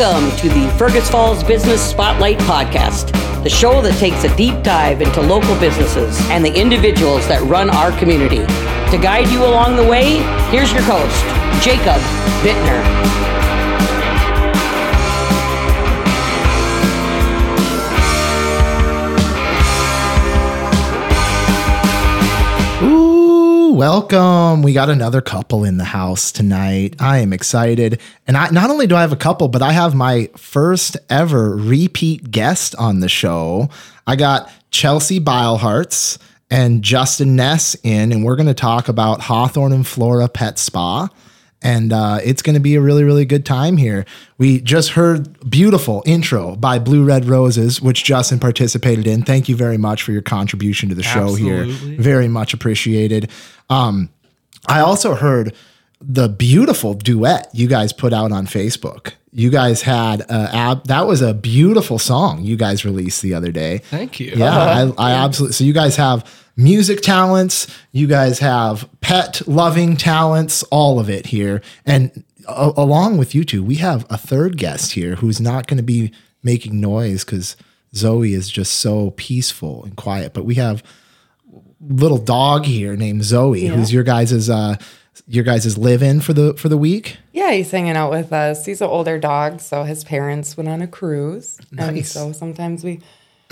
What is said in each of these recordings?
Welcome to the Fergus Falls Business Spotlight Podcast, the show that takes a deep dive into local businesses and the individuals that run our community. To guide you along the way, here's your host, Jacob Bittner. Welcome. We got another couple in the house tonight. I am excited. And I not only do I have a couple, but I have my first ever repeat guest on the show. I got Chelsey Beilhartz and Justin Ness in, and we're going to talk about Hawthorn and Flora Pet Spa and uh, it's going to be a really really good time here. We just heard beautiful intro by blue red roses which justin participated in. Thank you very much for your contribution to the show Absolutely. here very much appreciated. Um, i also heard the beautiful duet you guys put out on facebook. You guys had a ab- that was a beautiful song you guys released the other day. Thank you. Yeah uh-huh. I, I absolutely so you guys have music talents, you guys have pet loving talents, all of it here. And a- along with you two, we have a third guest here who's not going to be making noise because Zoe is just so peaceful and quiet. But we have little dog here named Zoe, yeah. who's your guys's uh your guys' live in for the for the week? Yeah, he's hanging out with us. He's an older dog, so his parents went on a cruise. Nice. And so sometimes we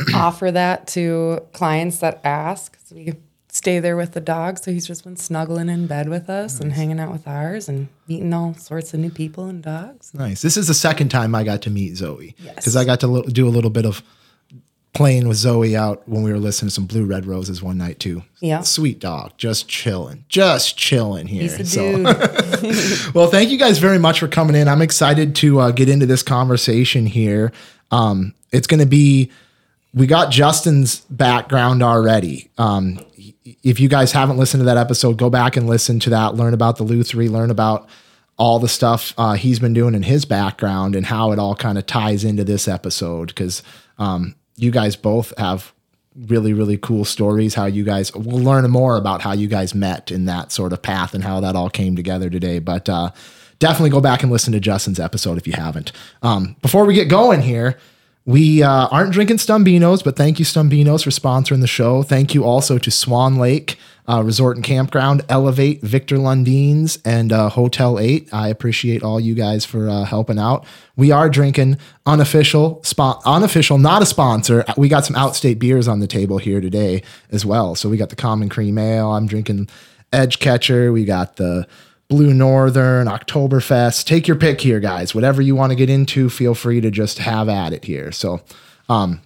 offer that to clients that ask. So we stay there with the dog. So he's just been snuggling in bed with us nice. and hanging out with ours and meeting all sorts of new people and dogs. Nice. This is the second time I got to meet Zoe because yes. I got to do a little bit of playing with Zoe out when we were listening to some Blue Red Roses one night too. Yeah. Sweet dog, just chilling, just chilling here. so, well, thank you guys very much for coming in. I'm excited to uh, get into this conversation here. Um, it's going to be we got Justin's background already. Um, if you guys haven't listened to that episode, go back and listen to that. Learn about the Lutherie, learn about all the stuff uh, he's been doing in his background and how it all kind of ties into this episode. Because um, you guys both have really, really cool stories. How you guys will learn more about how you guys met in that sort of path and how that all came together today. But uh, definitely go back and listen to Justin's episode if you haven't. Um, before we get going here, we uh, aren't drinking Stumbeano's, but thank you, Stumbeano's, for sponsoring the show. Thank you also to Swan Lake uh, Resort and Campground, Elevate, Victor Lundeen's, and uh, Hotel 8. I appreciate all you guys for uh, helping out. We are drinking unofficial, unofficial, not a sponsor. We got some outstate beers on the table here today as well. So we got the Common Cream Ale. I'm drinking Edge Catcher. We got the Blue Northern, Oktoberfest. Take your pick here, guys. Whatever you want to get into, feel free to just have at it here. So, um,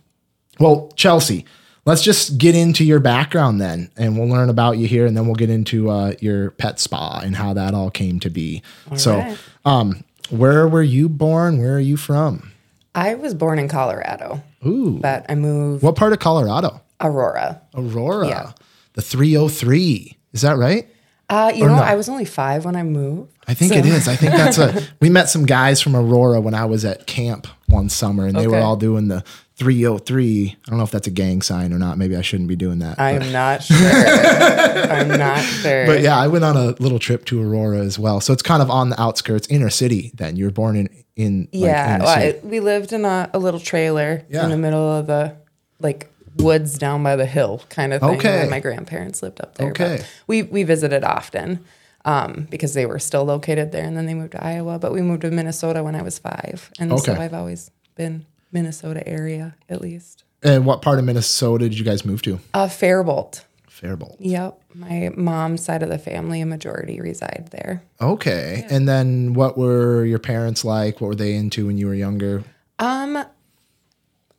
well, Chelsey, let's just get into your background then, and we'll learn about you here, and then we'll get into uh, your pet spa and how that all came to be. All so, right. um, where were you born? Where are you from? I was born in Colorado. Ooh. But I moved. What part of Colorado? Aurora. Aurora. Yeah. The 303. Is that right? Uh, you or know, no? I was only five when I moved. I think so. it is. I think that's a. We met some guys from Aurora when I was at camp one summer, and they okay. were all doing the 303. I don't know if that's a gang sign or not. Maybe I shouldn't be doing that. I am not sure. I'm not sure. But yeah, I went on a little trip to Aurora as well. So it's kind of on the outskirts, inner city. Then you were born in in yeah. Like, well, I, we lived in a, a little trailer yeah. in the middle of the like woods down by the hill kind of thing. Okay. my grandparents lived up there. Okay. But we we visited often um, because they were still located there, and then they moved to Iowa. But we moved to Minnesota when I was five, and okay. so I've always been Minnesota area at least. And what part of Minnesota did you guys move to? Uh, Faribault. Faribault. Yep. My mom's side of the family, a majority reside there. Okay. Yeah. And then what were your parents like? What were they into when you were younger? Um,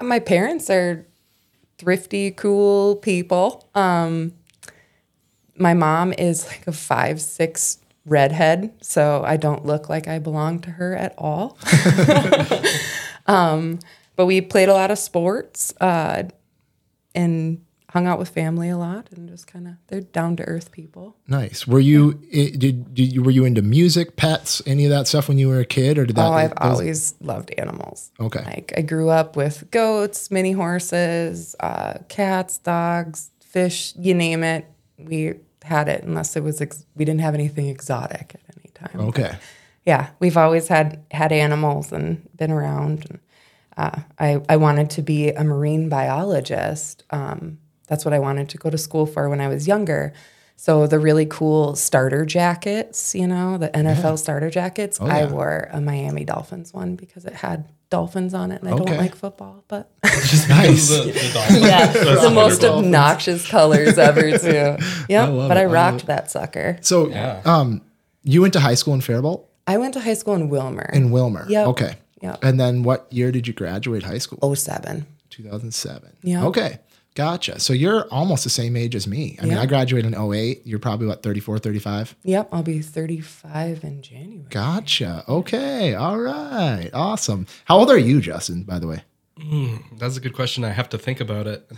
my parents are thrifty, cool people. Um, my mom is like a five, six redhead, so I don't look like I belong to her at all. um, but we played a lot of sports uh, and hung out with family a lot and just kind of they're down to earth people. Nice. Were you did, did you were you into music, pets, any of that stuff when you were a kid, or did that? Oh, I've those? always loved animals. Okay. Like I grew up with goats, mini horses, uh, cats, dogs, fish, you name it. We had it unless it was ex- we didn't have anything exotic at any time. Okay. yeah, we've always had had animals and been around. And, uh, I I wanted to be a marine biologist. Um, that's what I wanted to go to school for when I was younger. So the really cool starter jackets, you know, the NFL yeah. starter jackets, oh, yeah. I wore a Miami Dolphins one because it had dolphins on it, and I okay. don't like football, but just nice. the, the yeah, the most obnoxious colors ever too. Yeah, but it. I rocked I that sucker. So, yeah. um, you went to high school in Faribault. I went to high school in Willmar. In Willmar. Yeah. Okay. Yeah. And then what year did you graduate high school? 07. 2007. Yeah. Okay. Gotcha. So you're almost the same age as me. I mean, I graduated in 08. You're probably what, 34, 35? Yep. I'll be 35 in January. Gotcha. Okay. All right. Awesome. How old are you, Justin, by the way? Mm, that's a good question. I have to think about it.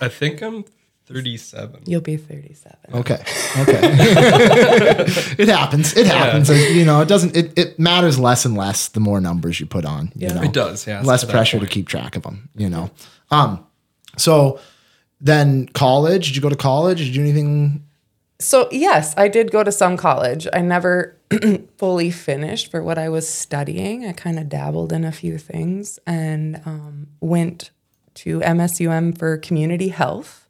I think I'm 37. You'll be 37. Okay. Okay. it happens. It happens. Yeah. You know, it doesn't, it, it matters less and less the more numbers you put on. Yeah. You know? It does. Yeah. Less to pressure to keep track of them, you know? Um, so, then college, did you go to college? Did you do anything? So, yes, I did go to some college. I never fully finished for what I was studying. I kind of dabbled in a few things and um, went to MSUM for community health.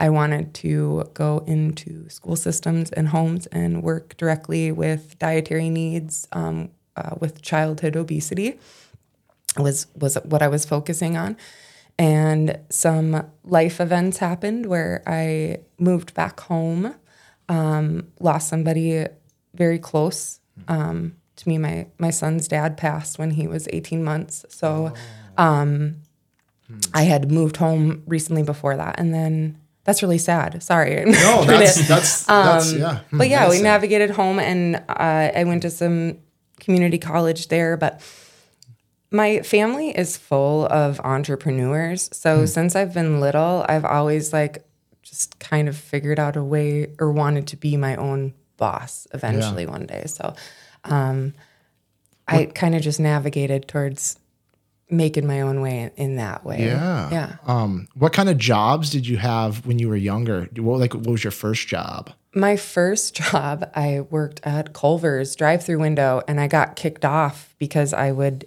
I wanted to go into school systems and homes and work directly with dietary needs um, uh, with childhood obesity was was what I was focusing on and some life events happened where I moved back home, um, lost somebody very close um, to me. My my son's dad passed when he was 18 months, so um, I had moved home recently before that, and then that's really sad. Sorry. No, that's that's, that's um, yeah. But yeah, we sad. navigated home, and uh, I went to some community college there, but my family is full of entrepreneurs. So mm. since I've been little, I've always like just kind of figured out a way or wanted to be my own boss eventually yeah. one day. So um, I kind of just navigated towards making my own way in, that way. Yeah. Yeah. Um, what kind of jobs did you have when you were younger? What like what was your first job? My first job, I worked at Culver's drive-through window and I got kicked off because I would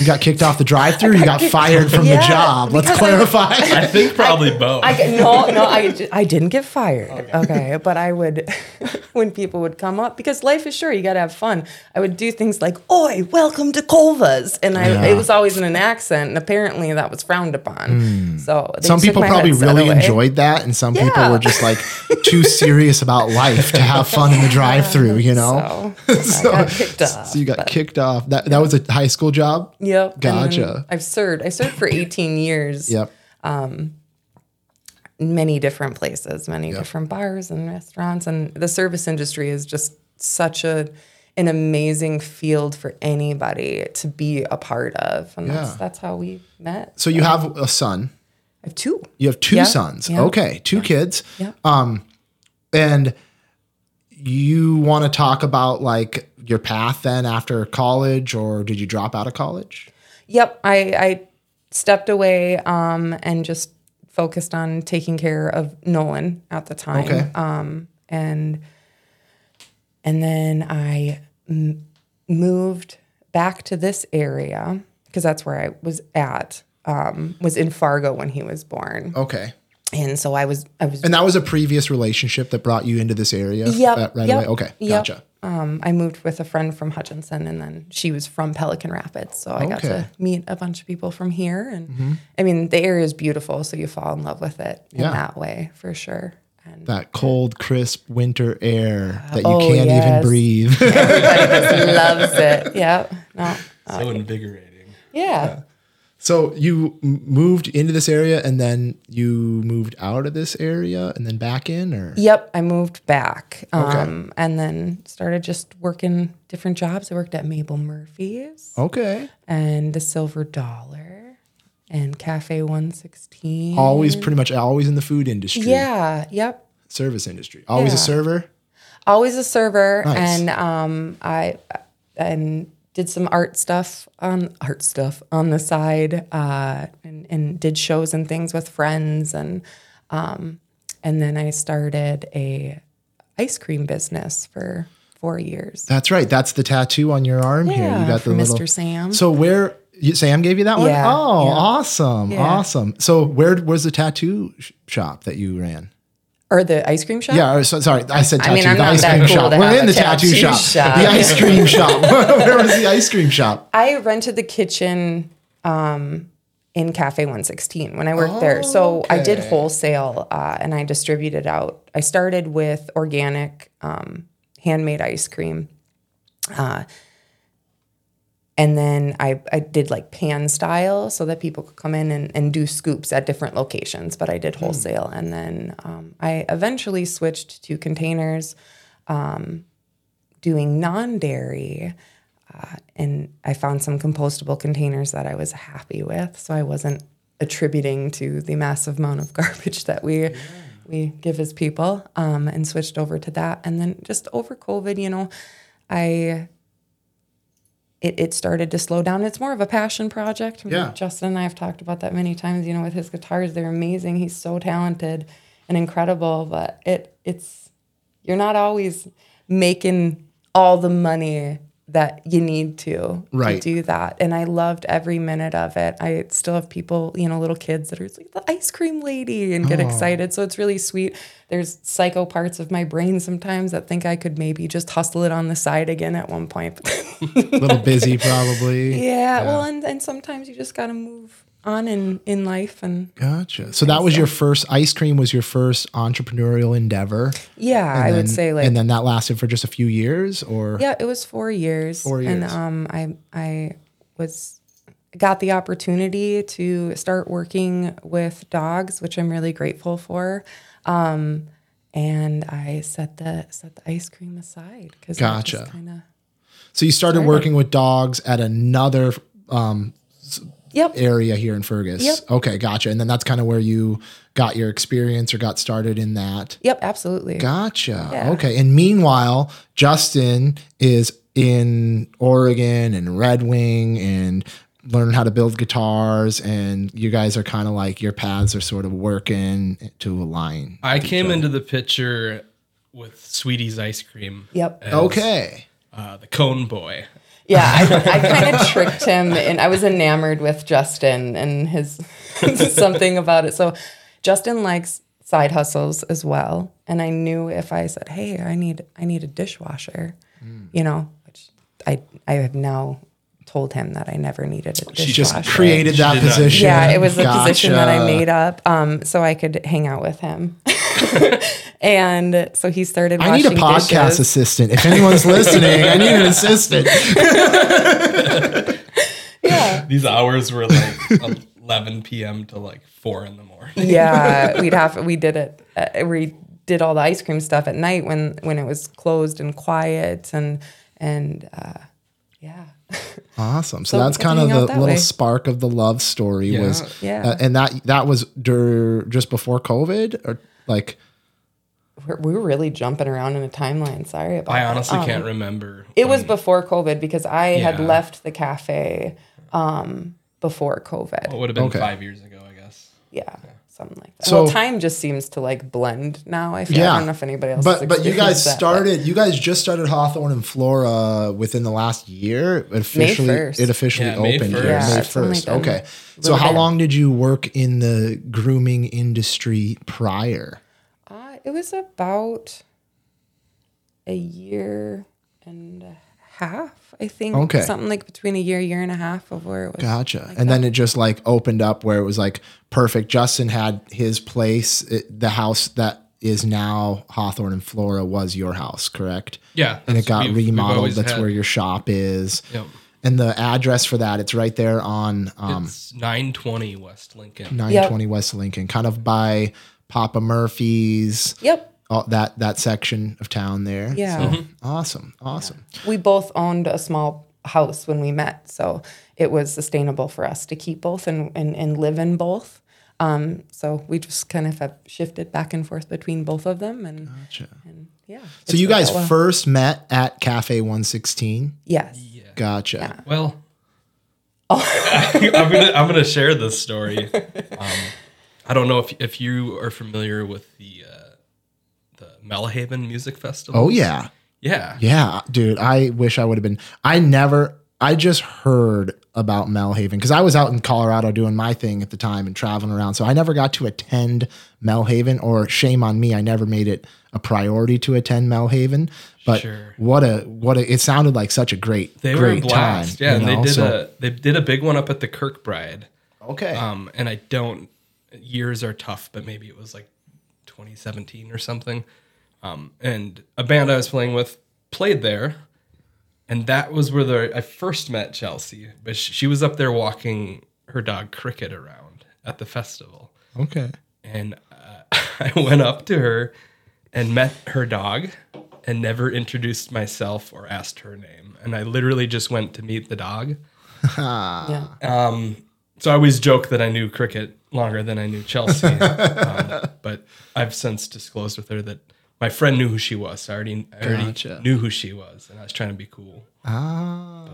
You got kicked off the drive-through. You got fired from yeah, the job. Let's clarify. I, I think probably I, both. I, no, no, I, I didn't get fired. Okay. okay, but I would when people would come up because life is short. You got to have fun. I would do things like, "Oi, welcome to Culver's," and I yeah. it was always in an accent, and apparently that was frowned upon. Mm. So some people probably really enjoyed that, and some yeah. people were just like too serious about life to have fun in the drive-through. You know, so, so, I got kicked off. So you got kicked off. That that was a high school job. Yep. Gotcha. I've served. I served for 18 years. Yep. Um, many different places, many yep. different bars and restaurants, and the service industry is just such a an amazing field for anybody to be a part of, and yeah. that's that's how we met. So you have a son. I have two. You have two yeah. sons. Yeah. Okay, two kids. Yeah. Um, and you want to talk about like your path then after college, or did you drop out of college? Yep, I, I stepped away um, and just focused on taking care of Nolan at the time. Okay. Um, and and then I m- moved back to this area because that's where I was at. Um, was in Fargo when he was born. Okay. And so I was, I was, and that was a previous relationship that brought you into this area. Yeah. Right yep, away. Okay. Yep. Gotcha. Um, I moved with a friend from Hutchinson, and then she was from Pelican Rapids, so I got to meet a bunch of people from here. And mm-hmm. I mean, the area is beautiful, so you fall in love with it in that way for sure. And, that cold, crisp winter air that you oh, can't yes. even breathe. Everybody just loves it. Yeah. No. So invigorating. Yeah. yeah. So you moved into this area and then you moved out of this area and then back in or? Yep, I moved back. Okay. Um, and then started just working different jobs. I worked at Mabel Murphy's. Okay. And the Silver Dollar and Cafe 116. Always pretty much always in the food industry. Yeah, yep. Service industry. Always yeah. a server? Always a server. Nice. And um I and did some art stuff on art stuff on the side uh, and, and, did shows and things with friends and um, and then I started a ice cream business for four years. That's right. That's the tattoo on your arm here. Yeah, You got the little Mr. Sam. So where you, Sam gave you that one? Yeah, Oh, yeah. awesome. Awesome. So where was the tattoo sh- shop that you ran? Or the ice cream shop? Yeah, so, sorry, I said I tattoo. mean, I'm the not ice that cream cool shop. We're in the tattoo, tattoo shop. shop. The ice cream shop. Where was the ice cream shop? I rented the kitchen um, in Cafe 116 when I worked there. So I did wholesale uh, and I distributed out. I started with organic um, handmade ice cream. Uh, and then I, I did like pan style so that people could come in and, and do scoops at different locations, but I did wholesale. And then um, I eventually switched to containers, um, doing non dairy. Uh, and I found some compostable containers that I was happy with. So I wasn't attributing to the massive amount of garbage that we we give as people um, and switched over to that. And then just over COVID, you know, I it, it started to slow down. It's more of a passion project. Yeah. Justin and I have talked about that many times, you know, with his guitars. They're amazing. He's so talented and incredible, but it it's you're not always making all the money that you need to Right. to do that. And I loved every minute of it. I still have people, you know, little kids that are like the ice cream lady and get oh. excited. So it's really sweet. There's psycho parts of my brain sometimes that think I could maybe just hustle it on the side again at one point. A little busy, probably. yeah, well, and, and sometimes you just got to move on in, in life. And Gotcha. So that was your first ice cream. Was your first entrepreneurial endeavor? yeah, I And would then- say like, and then that lasted for just a few years, or yeah, it was four years. Four years And um, I, I was, got the opportunity to start working with dogs, which I'm really grateful for. Um, and I set the set the ice cream aside because Gotcha. Kind of. so you started working with dogs at another um, Yep. area here in Fergus. Yep. Okay, gotcha. And then that's kind of where you got your experience or got started in that. Yep. Absolutely. Gotcha. Yeah. Okay. And meanwhile, Justin is in Oregon and Red Wing and learn how to build guitars. And you guys are kind of like your paths are sort of working to align. I came into the picture with Sweetie's ice cream. Yep. as, Okay. Uh, the cone boy. Yeah, I, I kind of tricked him, and I was enamored with Justin and his something about it. So, Justin likes side hustles as well, and I knew if I said, "Hey, I need I need a dishwasher," you know, which I I have now told him that I never needed a dishwasher. She just created that She did not- position. Yeah, it was a position that I made up, um, so I could hang out with him. and so he started. I need a podcast dishes. assistant. If anyone's listening, I need an assistant. Yeah, These hours were like 11 p.m. to like 4 in the morning. yeah, we'd have we did it. Uh, we did all the ice cream stuff at night when when it was closed and quiet and and uh, yeah, Awesome. So, So that's kind of the little way. spark of the love story Yeah. was, Yeah. uh, and that that was dur- just before COVID, or like we're, we were really jumping around in a timeline. Sorry about. I that. honestly Um, can't remember. It was before COVID because I had left the cafe um, before COVID. It would have been Okay. five years ago, I guess. Yeah, something like that. So- well, time just seems to like blend now. I feel. Yeah. I don't know if anybody else. But but you guys experienced that, but- started. You guys just started Hawthorn and Flora within the last year. It officially, 1st. it officially Yeah, May opened here 1st. Yeah, May first. Okay. So how bit. long did you work in the grooming industry prior? Uh, it was about a year and a half, I think. Okay. Something like between a year, year and a half of where it was. Gotcha. and then it just like opened up where it was like perfect. Justin had his place. It, the house that is now Hawthorn and Flora was your house, correct? Yeah. And it got we've- we've remodeled. That's had- where your shop is. Yep. And the address for that, it's right there on um, It's 920 West Lincoln. 920 West Lincoln, kind of by Papa Murphy's, Yep. All that that section of town there. Yeah. So, awesome, awesome. We both owned a small house when we met. So it was sustainable for us to keep both and, and, and live in both. Um, so we just kind of have shifted back and forth between both of them. And, Gotcha. and yeah. So you guys well. first met at Cafe 116. Yes. Gotcha. Well, I'm gonna I'm gonna share this story. Um, I don't know if if you are familiar with uh, the Melhaven Music Festival. Oh yeah. Yeah. Yeah, dude, I wish I would have been. I never, I just heard about Melhaven because I was out in Colorado doing my thing at the time and traveling around. So I never got to attend Melhaven, or shame on me, I never made it a priority to attend Melhaven. But Sure. what a what a! It sounded like such a great They great were a blast. time. yeah, you they did So- a they did a big one up at the Kirkbride. okay. Um, and I don't years are tough, but maybe it was like 2017 or something. Um, and a band I was playing with played there, and that was where the, I first met Chelsey. But she, she was up there walking her dog Cricket around at the festival, okay. and uh, I went up to her and met her dog, and never introduced myself or asked her name. And I literally just went to meet the dog. Yeah. So I always joke that I knew Cricket longer than I knew Chelsey, um, but I've since disclosed with her that my friend knew who she was. So I already, I already Gotcha. knew who she was, and I was trying to be cool. Ah.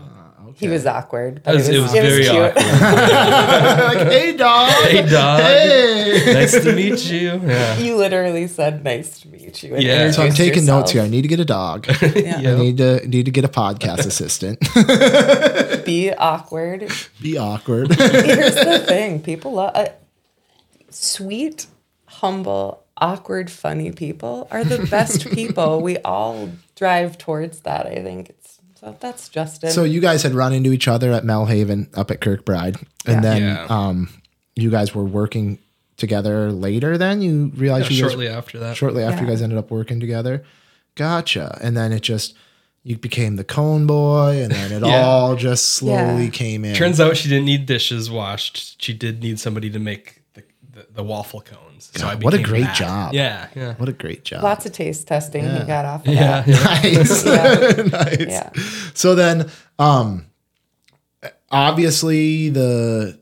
okay. He was awkward. But It was, it was very cute. awkward. like, hey dog. hey, dog. Hey. Nice to meet you. Yeah. You literally said nice to meet you. and Yeah. So I'm taking yourself. notes here. I need to get a dog. Yeah. I need to need to get a podcast assistant. Be awkward. Be awkward. Here's the thing: people love uh, sweet, humble, awkward, funny people are the best people. We all drive towards that. I think it's so. That's Justin. so you guys had run into each other at Melhaven up at Kirkbride, and Yeah. then Yeah. um, you guys were working together later. Then you realized you Shortly guys, after that. shortly after you guys ended up working together. Gotcha. And then it just you became the cone boy, and then it Yeah. all just slowly Yeah. came in. Turns out she didn't need dishes washed. She did need somebody to make the, the, the waffle cones. So I God, what a great that. job. Yeah. Yeah. what a great job. Lots of taste testing he got off of Yeah. that. yeah. nice. Yeah. nice. Yeah. So then, um, obviously the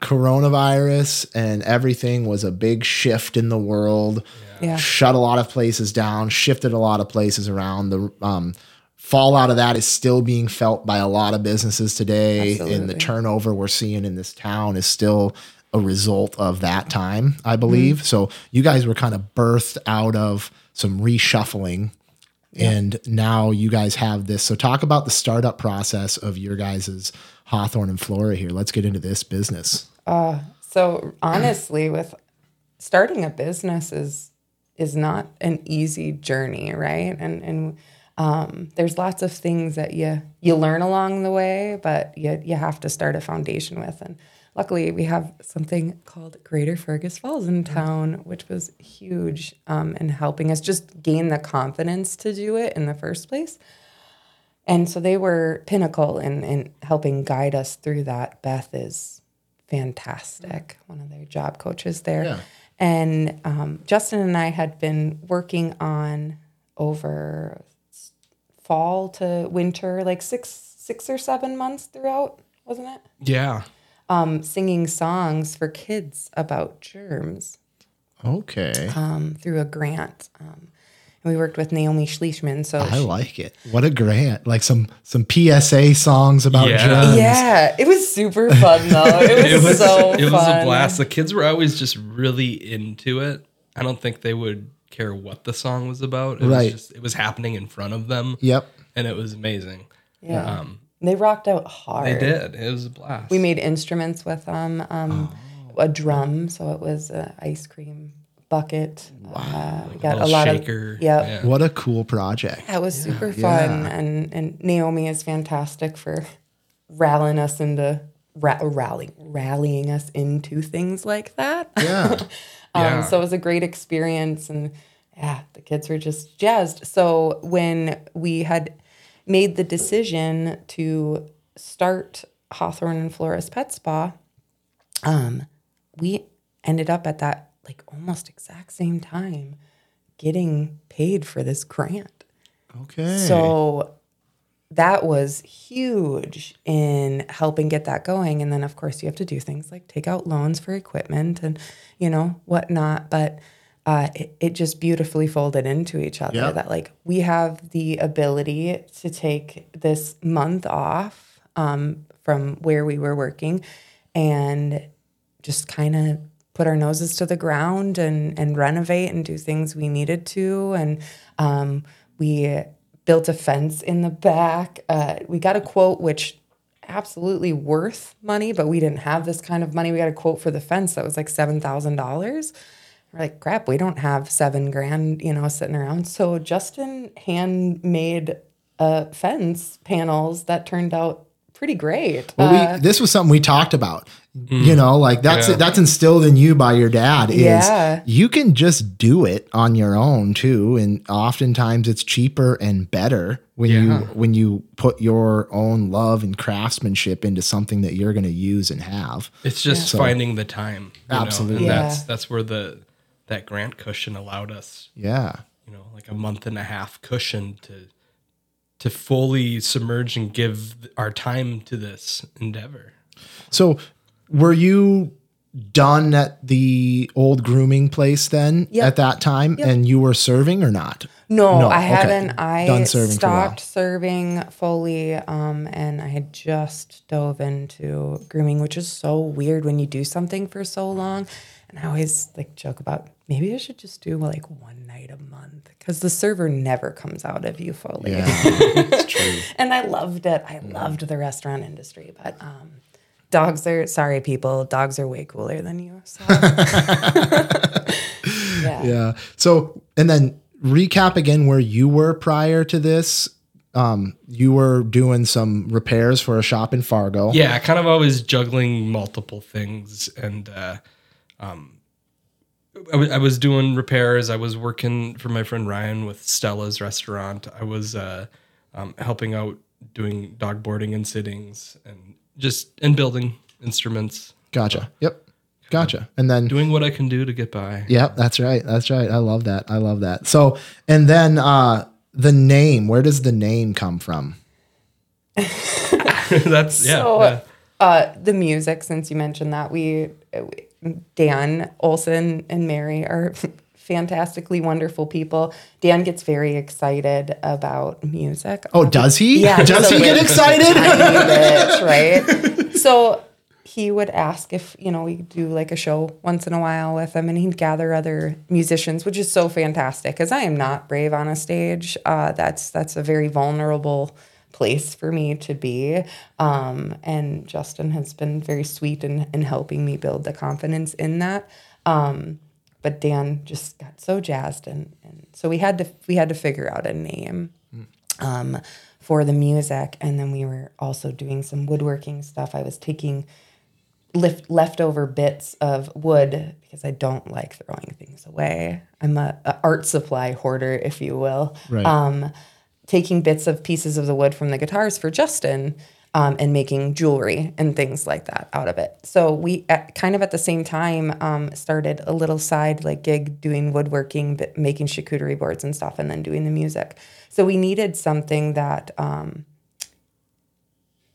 coronavirus and everything was a big shift in the world. Yeah. Shut a lot of places down, shifted a lot of places around. The um, fallout of that is still being felt by a lot of businesses today. And the turnover we're seeing in this town is still a result of that time, I believe. So you guys were kind of birthed out of some reshuffling and now you guys have this. So talk about the startup process of your guys' Hawthorn and Flora here. Let's get into this business. So honestly, with starting a business is is not an easy journey, right? And and um, there's lots of things that you you learn along the way, but you you have to start a foundation with. And luckily, we have something called Greater Fergus Falls in town, which was huge um, in helping us just gain the confidence to do it in the first place. And so they were pinnacle in, in helping guide us through that. Beth is fantastic, one of their job coaches there. Yeah. And um, Justin and I had been working on over fall to winter, like six six or seven months throughout, wasn't it? Yeah. Um, singing songs for kids about germs Okay. um, through a grant. Um, and we worked with Naomi Schleichman. So I like it. What a grant. Like some some PSA songs about Yeah. germs. Yeah, it was super fun though. It was, It was so it was a blast. The kids were always just really into it. I don't think they would care what the song was about. It Right. was just it was happening in front of them. Yep. And it was amazing. Yeah, Um, they rocked out hard. they did. It was a blast. We made instruments with them. Um, Oh. A drum, so it was an ice cream bucket. Wow, we got a little lot shaker. of. Yep. Yeah. What a cool project. That was super fun, and and Naomi is fantastic for rallying us into ra- rallying rallying us into things like that. Yeah. Um, Yeah. So it was a great experience, and yeah, the kids were just jazzed. So when we had made the decision to start Hawthorn and Flora's Pet Spa, um, we ended up at that like almost exact same time getting paid for this grant. Okay. So that was huge in helping get that going. And then, of course, you have to do things like take out loans for equipment and, you know, whatnot. But uh, it, it just beautifully folded into each other Yep. that, like, we have the ability to take this month off um, from where we were working and just kind of put our noses to the ground and and renovate and do things we needed to and um, we built a fence in the back. Uh, we got a quote, which absolutely worth money, but we didn't have this kind of money. We got a quote for the fence that was like seven thousand dollars. We're like, crap, we don't have seven grand, you know, sitting around. So Justin handmade uh, fence panels that turned out pretty great. Well, Uh, we, this was something we talked about. You know, like that's Yeah. that's instilled in you by your dad. Is Yeah. you can just do it on your own too, and oftentimes it's cheaper and better when you when you put your own love and craftsmanship into something that you're going to use and have. It's just finding the time. you know, Absolutely. and that's that's where the that grant cushion allowed us, Yeah. you know, like a month and a half cushion to to fully submerge and give our time to this endeavor. So, were you done at the old grooming place then Yep. at that time, and you were serving or not? No, No, I okay. hadn't. I Done serving for a while. stopped serving fully, um, and I had just dove into grooming, which is so weird when you do something for so long. And I always like joke about maybe I should just do like one night a month because the server never comes out of you fully. Yeah, it's true. and I loved it. I loved the restaurant industry, but um, dogs are sorry, people. Dogs are way cooler than you. So. yeah. Yeah. So, and then recap again where you were prior to this. Um, you were doing some repairs for a shop in Fargo. Yeah, kind of always juggling multiple things, and uh, um, I was doing repairs. I was working for my friend Ryan with Stella's restaurant. I was uh, um, helping out doing dog boarding and sittings, and just and building instruments, Gotcha. Yep. Gotcha. And then, doing what I can do to get by. yep, that's right. That's right. I love that. I love that. So, and then, uh, the name, where does the name come from? That's yeah. So, yeah. uh, the music, since you mentioned that, we, Dan Olson and Mary are fantastically wonderful people. Dan gets very excited about music. Oh, does he? Yeah, Does so he get excited? bitch, right? So he would ask if you know we do like a show once in a while with him, and he'd gather other musicians, which is so fantastic. Because I am not brave on a stage. Uh, that's that's a very vulnerable place for me to be. Um, and Justin has been very sweet in in helping me build the confidence in that. Um, but Dan just got so jazzed, and, and so we had to we had to figure out a name um, for the music. And then we were also doing some woodworking stuff. I was taking lift, leftover bits of wood because I don't like throwing things away. I'm a, a art supply hoarder, if you will. Right. Um, taking bits of pieces of the wood from the guitars for Justin. Um, and making jewelry and things like that out of it. So we at, kind of at the same time um, started a little side like gig doing woodworking, but making charcuterie boards and stuff, and then doing the music. So we needed something that um,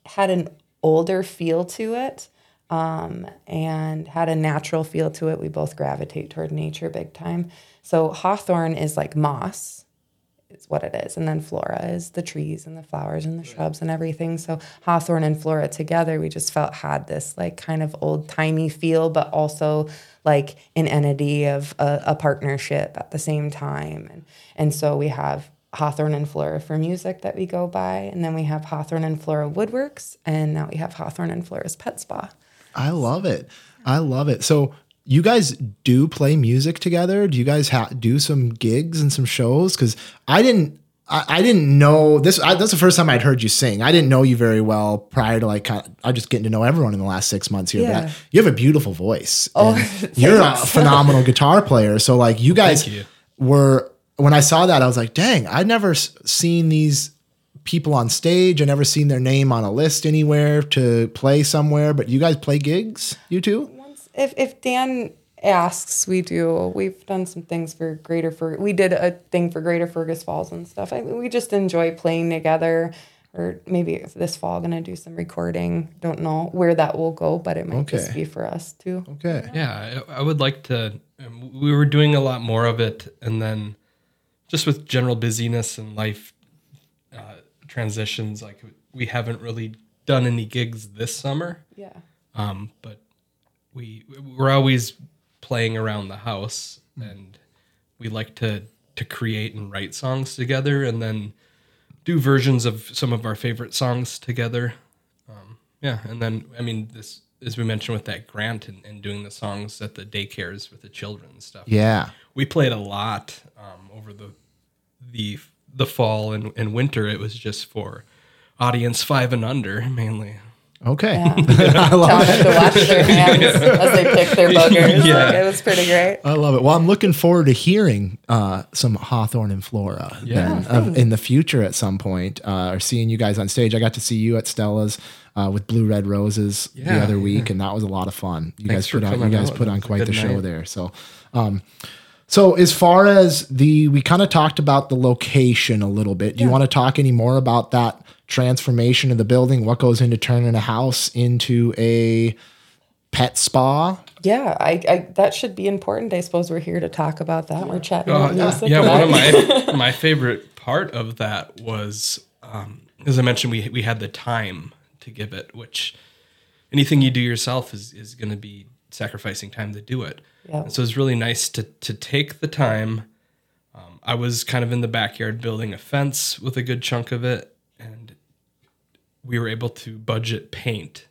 had an older feel to it um, and had a natural feel to it. We both gravitate toward nature big time. So hawthorn is like moss, is what it is. And then flora is the trees and the flowers and the shrubs and everything. So hawthorn and flora together, we just felt had this like kind of old timey feel, but also like an entity of a, a partnership at the same time. And, and so we have Hawthorn and Flora for music that we go by. And then we have Hawthorn and Flora Woodworks. And now we have Hawthorn and Flora's Pet Spa. I love it. I love it. So you guys do play music together? Do you guys ha- do some gigs and some shows? Because I didn't. I, I didn't know this. I, that's the first time I'd heard you sing. I didn't know you very well prior to like. Kind of, I'm just getting to know everyone in the last six months here. But Yeah. I, you have a beautiful voice. Oh, you're a phenomenal guitar player. So like you guys Thank you. were when I saw that I was like, dang, I'd never seen these people on stage. I never seen their name on a list anywhere to play somewhere. But you guys play gigs, you two? Once, if, if Dan asks, we do. We've done some things for Greater Fergus. We did a thing for Greater Fergus Falls and stuff. I, we just enjoy playing together. Or maybe this fall, gonna do some recording. Don't know where that will go, but it might just be for us too. Okay. Yeah, I I would like to. um, We were doing a lot more of it, and then just with general busyness and life uh, transitions, like we haven't really done any gigs this summer. Yeah. Um, but we we're always playing around the house, and we like to to create and write songs together, and then do versions of some of our favorite songs together. Um, yeah, and then I mean this as we mentioned with that grant and, and doing the songs at the daycares with the children and stuff. Yeah. we played a lot um, over the the the fall and, and winter. It was just for audience five and under mainly. Okay. Yeah. Tell them to watch their hands as they pick their boogers. Yeah. Like, it was pretty great. I love it. Well, I'm looking forward to hearing uh, some Hawthorn and Flora Yeah. then, of, in the future at some point, uh, or seeing you guys on stage. I got to see you at Stella's uh, with Blue Red Roses the other week, and that was a lot of fun. You Thanks guys put on you guys out. put on quite good the show night. there. So, um, so as far as the, we kind of talked about the location a little bit. Do you want to talk any more about that transformation of the building? What goes into turning a house into a pet spa? Yeah, I, I that should be important. I suppose we're here to talk about that. We're chatting about music. yeah, one of my my favorite part of that was, um, as I mentioned, we we had the time to give it, which anything you do yourself is is going to be sacrificing time to do it. Yeah. So it's really nice to to take the time. Um, I was kind of in the backyard building a fence with a good chunk of it, and we were able to budget paint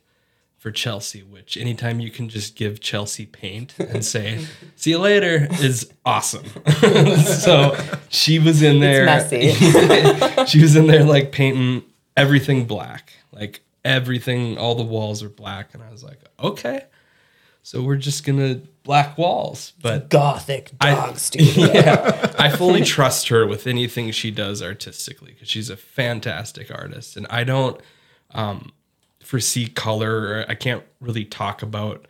for Chelsey, which anytime you can just give Chelsey paint and say, see you later, is awesome. so she was in there. messy. she was in there like painting everything black. Like everything, all the walls are black. And I was like, okay. So we're just gonna black walls. But Gothic I- dog studio. yeah, I fully trust her with anything she does artistically because she's a fantastic artist, and I don't um, foresee color. Or I can't really talk about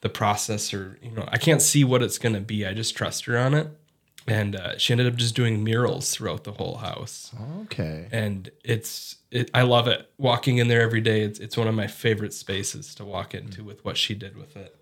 the process, or you know, I can't see what it's going to be. I just trust her on it, and uh, she ended up just doing murals throughout the whole house, Okay. and it's it, I love it. Walking in there every day, it's it's one of my favorite spaces to walk into with what she did with it.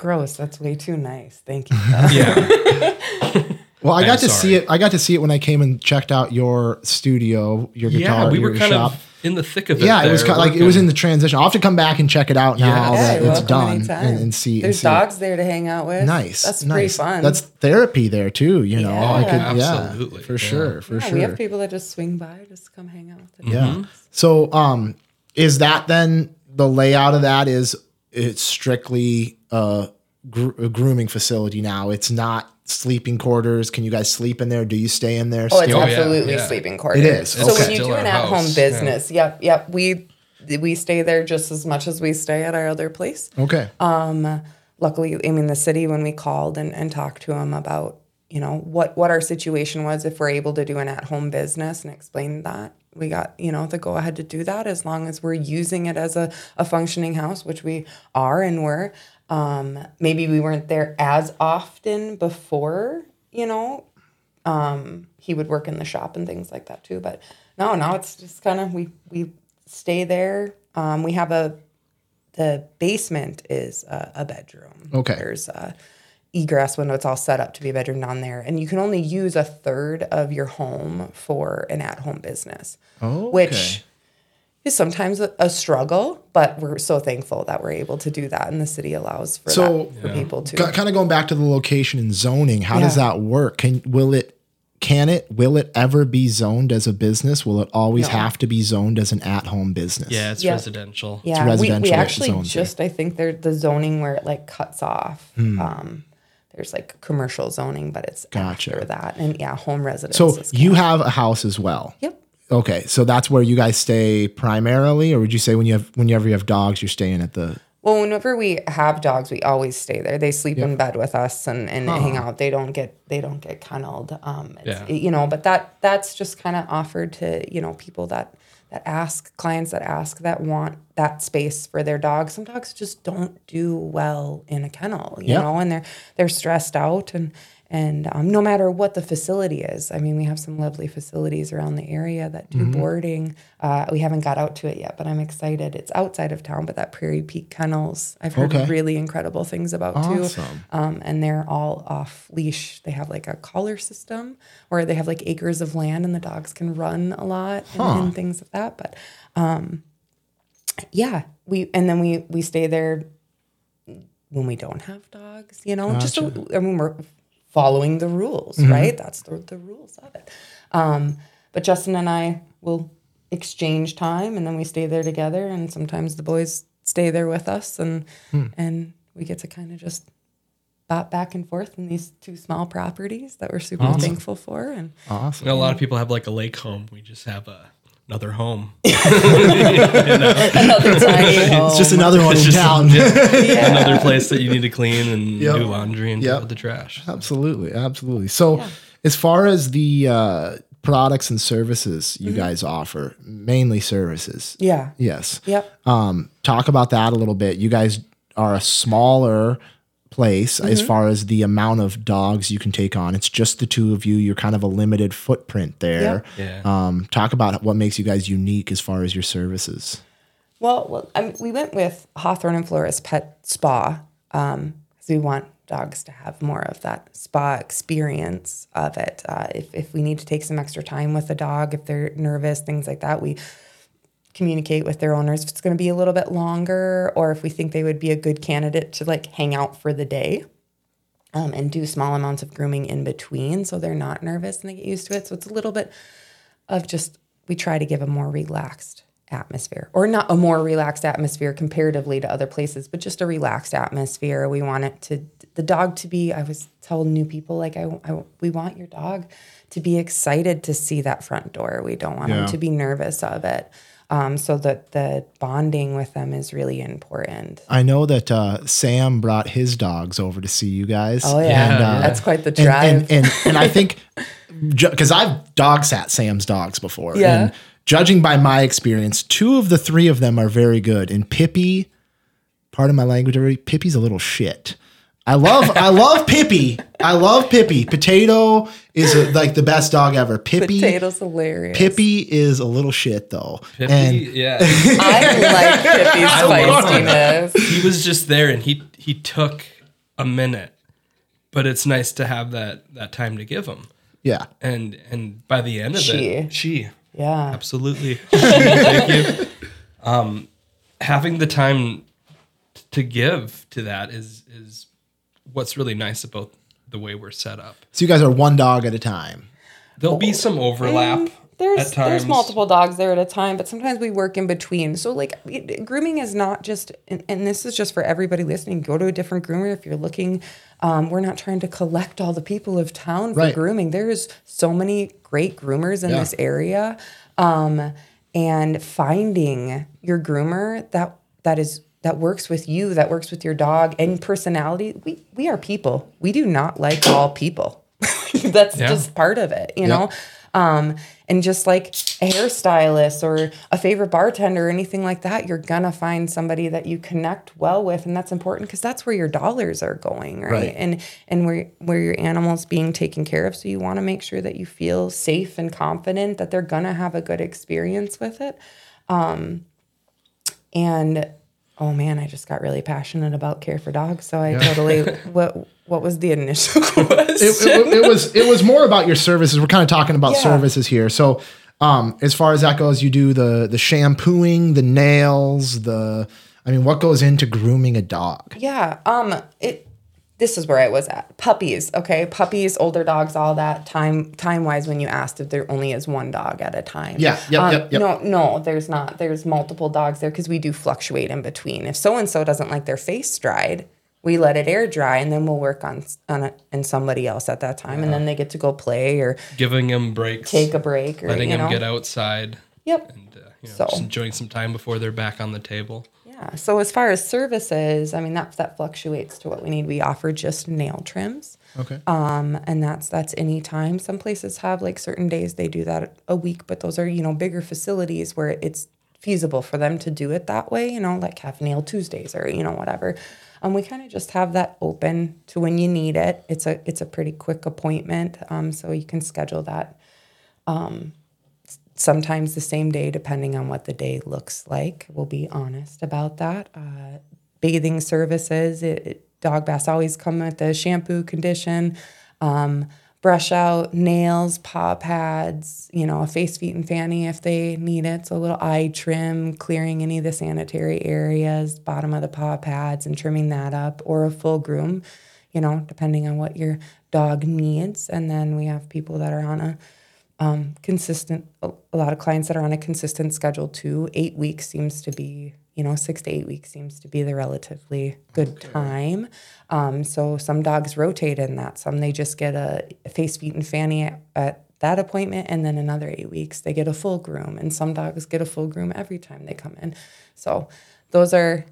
Gross. That's way too nice. Thank you. Yeah, Well, I I'm got to see it. I got to see it when I came and checked out your studio, your guitar, yeah, we were your kind shop. of in the thick of it. yeah, it was kind of like it was in the transition. I'll have to come back and check it out now Yeah. that Yeah, it's done and, and see. and There's see it. dogs there to hang out with. Nice. That's nice. pretty fun. That's therapy there too. You know, I could, Yeah, yeah, absolutely. for Yeah. sure, for yeah, sure. we have people that just swing by, just come hang out with the Yeah. Mm-hmm. So, um, is that then the layout of that? Is it's strictly a, gr- a grooming facility now? It's not sleeping quarters. Can you guys sleep in there? Do you stay in there? Oh, it's still? yeah, absolutely yeah. sleeping quarters. It is, So okay. when you do an at-home house, business, yep, yep, we we stay there just as much as we stay at our other place. okay. Um, luckily i mean the city when we called and, and talked to them about you know what what our situation was if we're able to do an at-home business and explain that we got you know the go ahead to do that as long as we're using it as a, a functioning house which we are and were um, maybe we weren't there as often before you know um, he would work in the shop and things like that too but no now it's just kind of we we stay there um, we have a the basement is a, a bedroom. Okay. There's a egress window. It's all set up to be a bedroom down there, and you can only use a third of your home for an at-home business, Oh, which is sometimes a, a struggle. But we're so thankful that we're able to do that, and the city allows for So- that for people to. kind of going back to the location and zoning. How does that work? Can will it? Can it? Will it ever be zoned as a business? Will it always No. have to be zoned as an at-home business? Yeah, it's Yeah. residential. Yeah, we, we actually zones there. just I think they're the zoning where it like cuts off. Hmm. Um, there's like commercial zoning, but it's Gotcha. after that, and yeah, home residence. So you have a house as well. Yep. Okay, so that's where you guys stay primarily, or would you say when you have whenever you have dogs, you're staying at the? Well, whenever we have dogs, we always stay there. They sleep in bed with us and, and hang out. They don't get they don't get kenneled. Um, Yeah. you know, but that that's just kind of offered to you know people that that ask clients that ask that want that space for their dog. Some dogs just don't do well in a kennel, you know, and they're they're stressed out and and um, no matter what the facility is. I mean, we have some lovely facilities around the area that do boarding. Uh, we haven't got out to it yet, but I'm excited. It's outside of town, but that Prairie Peak Kennels, I've heard Okay. really incredible things about too. Awesome. Um, and they're all off leash. They have like a collar system where they have like acres of land and the dogs can run a lot and, and things like that. But um, yeah, we and then we we stay there when we don't have dogs. You know, just so, I mean we're following the rules, Mm-hmm. right? That's the the rules of it. Um, but Justin and I will exchange time and then we stay there together and sometimes the boys stay there with us and hmm. and we get to kind of just bop back and forth in these two small properties that we're super awesome. thankful for and awesome. a lot of people have like a lake home we just have a another home. you know? Another home. It's just another one in town. yeah. Yeah. Another place that you need to clean and yep. do laundry and yep. deal with the trash. Absolutely, absolutely. So, yeah. as far as the uh, products and services you mm-hmm. guys offer, mainly services. Yeah. Yes. Yep. Um, talk about that a little bit. You guys are a smaller place mm-hmm. as far as the amount of dogs you can take on. It's just the two of you. You're kind of a limited footprint there. Yeah. Um, talk about what makes you guys unique as far as your services. Well, well I mean, we went with Hawthorn and Flora Pet Spa because um, we want dogs to have more of that spa experience of it. Uh, if, if we need to take some extra time with the dog, if they're nervous, things like that, we communicate with their owners if it's going to be a little bit longer or if we think they would be a good candidate to like hang out for the day um, and do small amounts of grooming in between so they're not nervous and they get used to it. So it's a little bit of just we try to give a more relaxed atmosphere or not a more relaxed atmosphere comparatively to other places but just a relaxed atmosphere. We want it to the dog to be i was telling new people like i, I we want your dog to be excited to see that front door. We don't want yeah. them to be nervous of it um, so that the bonding with them is really important. I know that uh, Sam brought his dogs over to see you guys. Oh yeah, and, uh, that's quite the drive. And and, and, and I think because I've dog sat Sam's dogs before. Yeah. And judging by my experience, two of the three of them are very good. And Pippi, part of my language already, Pippi's a little shit. I love I love Pippi. I love Pippi. Potato is a, like the best dog ever. Pippi Potato's hilarious. Pippi is a little shit though. Pippi, and yeah. I like Pippi's feistiness. He was just there and he he took a minute. But it's nice to have that that time to give him. Yeah. And and by the end of she. it, she. Yeah. Absolutely. Thank you. Um having the time to give to that is is what's really nice about the way we're set up. So you guys are one dog at a time. There'll be some overlap. there's there's multiple dogs there at a time, but sometimes we work in between. So like it, grooming is not just, and, and, this is just for everybody listening. Go to a different groomer if you're looking. Um, we're not trying to collect all the people of town for right. grooming. There's so many great groomers in yeah. this area, um, and finding your groomer that that is that works with you, that works with your dog and personality. We we are people. We do not like all people. That's yeah. just part of it, you know? Um, and just like a hairstylist or a favorite bartender or anything like that, you're gonna find somebody that you connect well with, and that's important because that's where your dollars are going, right? right? And and where where your animal's being taken care of. So you want to make sure that you feel safe and confident that they're gonna have a good experience with it. Um, and oh man, I just got really passionate about care for dogs. So I yeah. totally what what was the initial question? It, it, it, was it was more about your services. We're kind of talking about yeah. services here. So um, as far as that goes, you do the the shampooing, the nails, the I mean, what goes into grooming a dog? Yeah. Um. It this is where I was at. Puppies, okay, puppies, older dogs, all that. Time time wise, when you asked if there only is one dog at a time. Yeah, yep, um, yep, yep. No, no, there's not. There's multiple dogs there because we do fluctuate in between. If so and so doesn't like their face dried, we let it air dry, and then we'll work on on it and somebody else at that time, yeah. and then they get to go play or giving them breaks, take a break, or letting you know. them get outside. Yep. And uh, you know, so. just enjoying some time before they're back on the table. Yeah. So as far as services, I mean that that fluctuates to what we need. We offer just nail trims. Okay. Um, and that's that's any time. Some places have like certain days they do that a week, but those are you know bigger facilities where it's feasible for them to do it that way. You know, like have nail Tuesdays or you know whatever. Um, we kind of just have that open to when you need it. It's a it's a pretty quick appointment, um, so you can schedule that. Um, sometimes the same day, depending on what the day looks like. We'll be honest about that. Uh, bathing services, it, it, dog baths always come with the shampoo condition, um, brush out, nails, paw pads, you know, a face, feet, and fanny if they need it. So a little eye trim, clearing any of the sanitary areas, bottom of the paw pads, and trimming that up, or a full groom, you know, depending on what your dog needs. And then we have people that are on a um, consistent. A, lot of clients that are on a consistent schedule too. Eight weeks seems to be, you know, six to eight weeks seems to be the relatively good time. Um, so some dogs rotate in that. Some they just get a face, feet, and fanny at, at that appointment, and then another eight weeks they get a full groom. And some dogs get a full groom every time they come in. So those are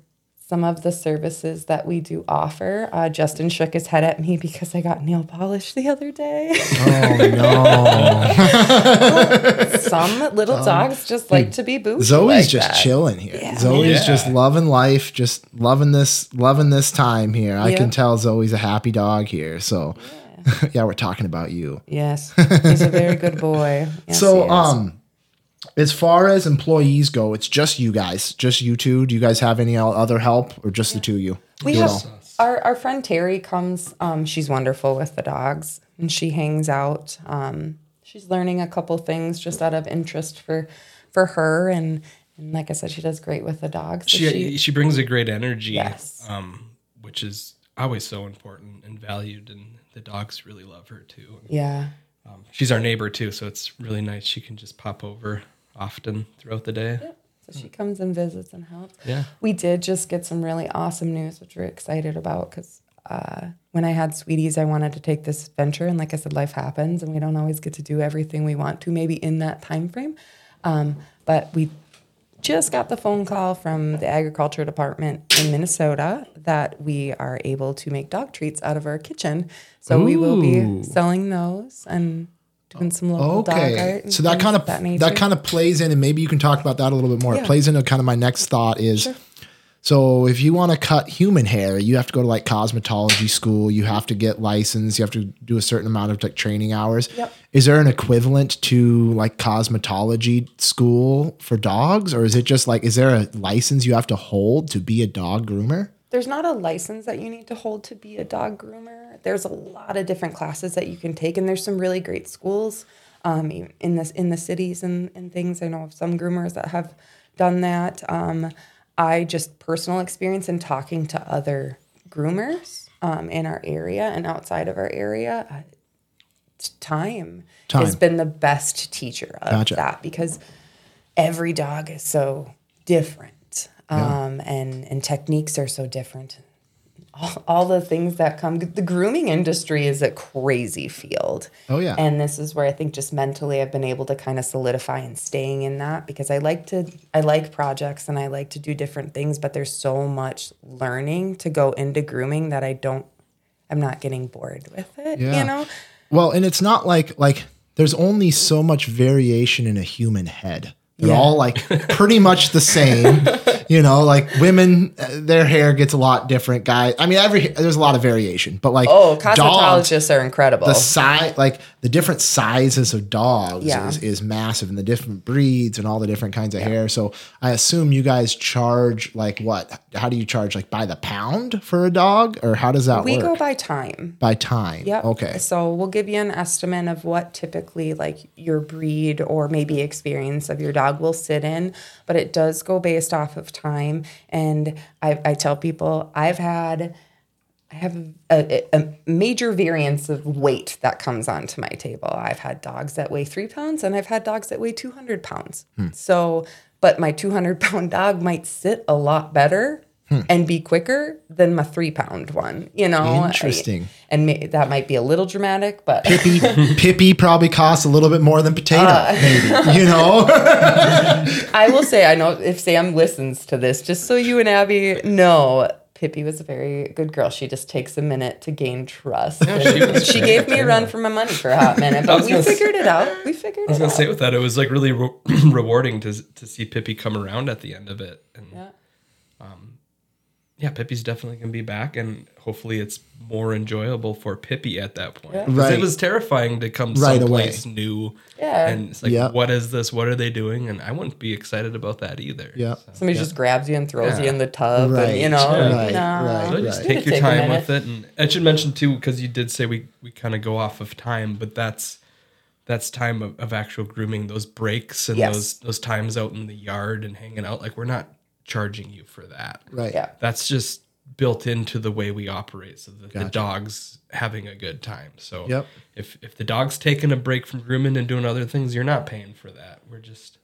some of the services that we do offer. Uh, Justin shook his head at me because I got nail polish the other day. Oh no. some little dogs just like to be bougie. Zoe's like just that. chilling here. Yeah. Zoe's Yeah. just loving life, just loving this, loving this time here. I can tell Zoe's a happy dog here. So, yeah, we're talking about you. Yes, he's a very good boy. Yes, so, he is. um, as far as employees go, it's just you guys, just you two. Do you guys have any other help, or just the two of you? we Do have all. our, our friend Terry comes. Um, she's wonderful with the dogs, and she hangs out. Um, she's learning a couple things just out of interest for for her, and and like I said, she does great with the dogs. So She, she brings a great energy, Yes. um, which is always so important and valued, and the dogs really love her too. yeah. Um, she's our neighbor too, so it's really nice. She can just pop over often throughout the day. So she comes and visits and helps. Yeah. We did just get some really awesome news, which we're excited about because uh, when I had sweeties, I wanted to take this venture, and like I said, life happens, and we don't always get to do everything we want to, maybe in that time frame. Um, but we just got the phone call from the agriculture department in Minnesota that we are able to make dog treats out of our kitchen. So we will be selling those and doing some local dog art. And so that kind of that, that, kind of plays in, and maybe you can talk about that a little bit more. It plays into uh, kind of my next thought is. So if you want to cut human hair, you have to go to like cosmetology school. You have to get licensed. You have to do a certain amount of like training hours. Yep. Is there an equivalent to like cosmetology school for dogs, or is it just like is there a license you have to hold to be a dog groomer? there's not a license that you need to hold to be a dog groomer. There's a lot of different classes that you can take, and there's some really great schools um, in this in the cities and, and things. I know of some groomers that have done that. Um, I just personal experience in talking to other groomers um, in our area and outside of our area. Uh, time, Time. has been the best teacher of Gotcha. that because every dog is so different um, and and techniques are so different all, all the things that come the grooming industry is a crazy field Oh, yeah. and this is where i think just mentally i've been able to kind of solidify and staying in that because i like to i like projects and i like to do different things but there's so much learning to go into grooming that i don't i'm not getting bored with it Yeah. you know Well, and it's not like like there's only so much variation in a human head. They're Yeah. all like pretty much the same. you know, like women, uh, their hair gets a lot different. Guys, I mean, every there's a lot of variation, but like oh dogs, cosmetologists are incredible the size, like the different sizes of dogs Yeah. is, is massive, and the different breeds and all the different kinds of hair. So I assume you guys charge like what? How do you charge? Like by the pound for a dog, or how does that we work? go by time by time. Yeah. Okay. So we'll give you an estimate of what typically like your breed or maybe experience of your dog will sit in, but it does go based off of time. And I, I tell people I've had I have a, a major variance of weight that comes onto my table. I've had dogs that weigh three pounds and I've had dogs that weigh 200 pounds. Hmm. So, but my 200 pound dog might sit a lot better and be quicker than my three pound one, you know? Interesting. and may, that might be a little dramatic, but Pippi, Pippi probably costs a little bit more than potato, Uh. maybe. You know, I will say, I know if Sam listens to this, just so you and Abby know, Pippi was a very good girl. She just takes a minute to gain trust. she she, gave me a run for my money for a hot minute, but we gonna s- figured it out. We figured it out. I was gonna say with that, it was like really re- rewarding to to see Pippi come around at the end of it, and Yeah. Yeah, Pippi's definitely gonna be back, and hopefully it's more enjoyable for Pippi at that point. Yeah. 'Cause Right. It was terrifying to come Right someplace new, Yeah. and it's like, Yeah. what is this? What are they doing? And I wouldn't be excited about that either. Yeah. So, Somebody just grabs you and throws you in the tub, Right, and you know, right, no. right, So just right. take your take time with it, and I should mention too, because you did say we we kind of go off of time, but that's that's time of, of actual grooming. Those breaks and Yes. those those times out in the yard and hanging out, like we're not charging you for that. right? Yeah. That's just built into the way we operate so that the dog's having a good time. So Yep. if if the dog's taking a break from grooming and doing other things, you're not paying for that. We're just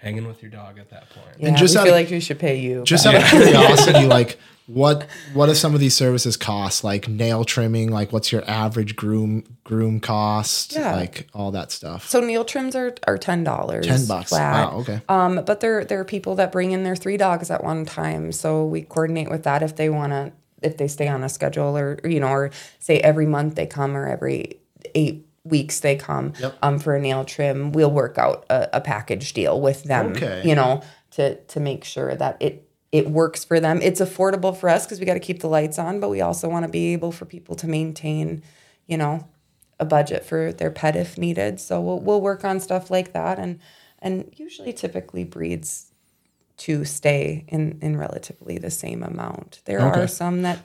hanging with your dog at that point. Yeah, just we feel of- like we should pay you. Just but- out of curiosity, like what what do some of these services cost? Like nail trimming, like what's your average groom groom cost? Yeah. Like all that stuff. So nail trims are, are ten dollars. 10 bucks. Flat. Wow, okay. Um, but there there are people that bring in their three dogs at one time. So we coordinate with that if they want to if they stay on a schedule or you know or say every month they come or every eight weeks they come um, for a nail trim. We'll work out a, a package deal with them. Okay. You know to to make sure that it it works for them. It's affordable for us because we got to keep the lights on, but we also want to be able for people to maintain, you know, a budget for their pet if needed. So we'll we'll work on stuff like that, and and usually typically breeds to stay in in relatively the same amount. There Okay. are some that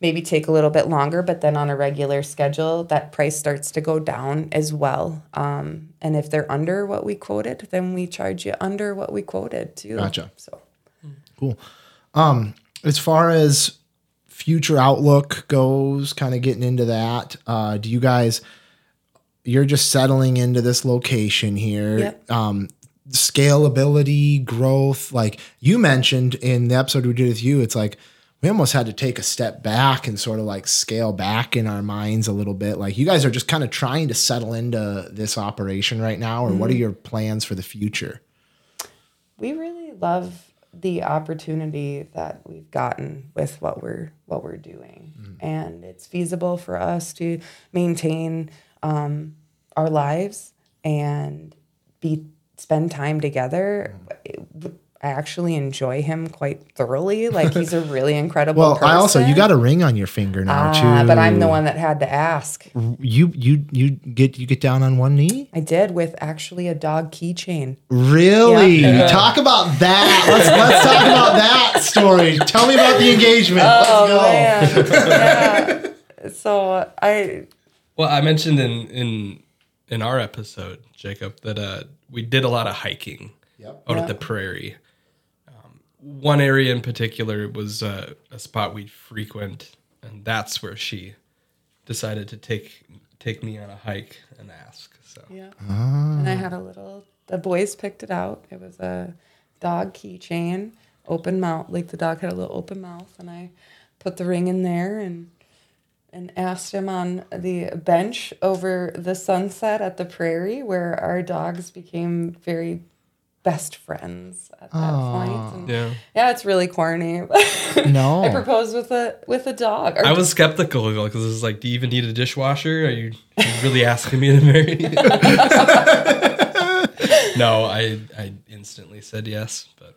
maybe take a little bit longer, but then on a regular schedule, that price starts to go down as well. Um, and if they're under what we quoted, then we charge you under what we quoted too. Gotcha. So. Cool. Um, as far as future outlook goes, kind of getting into that, uh, do you guys you're just settling into this location here? Yep. Um, scalability, growth, like you mentioned in the episode we did with you, it's like we almost had to take a step back and sort of like scale back in our minds a little bit. Like you guys are just kind of trying to settle into this operation right now, or what are mm-hmm. your plans for the future? we really love the opportunity that we've gotten with what we're what we're doing. Mm. And it's feasible for us to maintain um, our lives and be spend time together mm. I actually enjoy him quite thoroughly. Like he's a really incredible Well, person. I also you got a ring on your finger now Ah, too. but I'm the one that had to ask. You you you get you get down on one knee. I did with actually a dog keychain. Really? Yeah. Talk about that. Let's let's talk about that story. Tell me about the engagement. Oh let's go. man, yeah. So I Well, I mentioned in in in our episode, Jacob, that uh, we did a lot of hiking Yep. out Yeah. at the prairie. One area in particular was uh, a spot we'd frequent, and that's where she decided to take take me on a hike and ask. So Yeah. And I had a little, the boys picked it out. It was a dog keychain, open mouth. Like the dog had a little open mouth. And I put the ring in there and and asked him on the bench over the sunset at the prairie where our dogs became very best friends at that point. And yeah, yeah, it's really corny. No. I proposed with a with a dog. Or I was skeptical because it was like, do you even need a dishwasher? Are you, are you really asking me to marry you? no, I I instantly said yes, but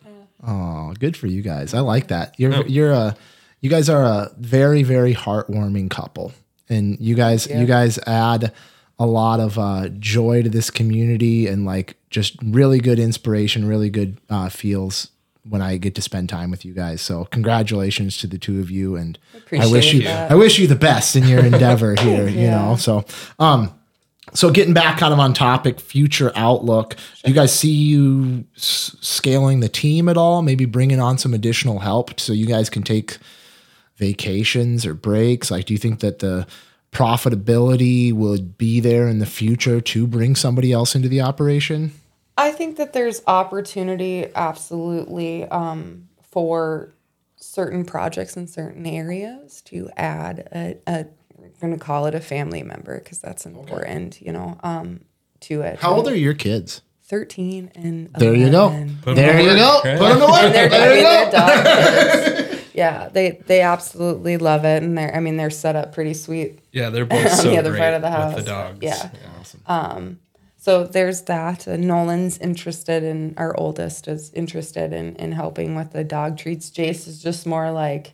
Oh, good for you guys. I like that. You're you're a you guys are a very very heartwarming couple, and you guys you guys add a lot of uh, joy to this community and like just really good inspiration, really good uh, feels when I get to spend time with you guys. So congratulations to the two of you, and I wish you that. I wish you the best in your endeavor here. You know, so um. So getting back kind of on topic, future outlook. Do you guys see you s- scaling the team at all? Maybe bringing on some additional help so you guys can take vacations or breaks. Like, do you think that the profitability would be there in the future to bring somebody else into the operation? I think that there's opportunity absolutely um, for certain projects in certain areas to add a, a we're going to call it a family member because that's important, you know, um, to it. How old are your kids? 13 and There you go. 11. Put 'em There you go. Put them to work. There you go. Yeah, they they absolutely love it, and they're I mean they're set up pretty sweet yeah, they're both on so the other great part of the with house. the dogs. Yeah. So there's that. And Nolan's interested in our oldest is interested in in helping with the dog treats. Jace is just more like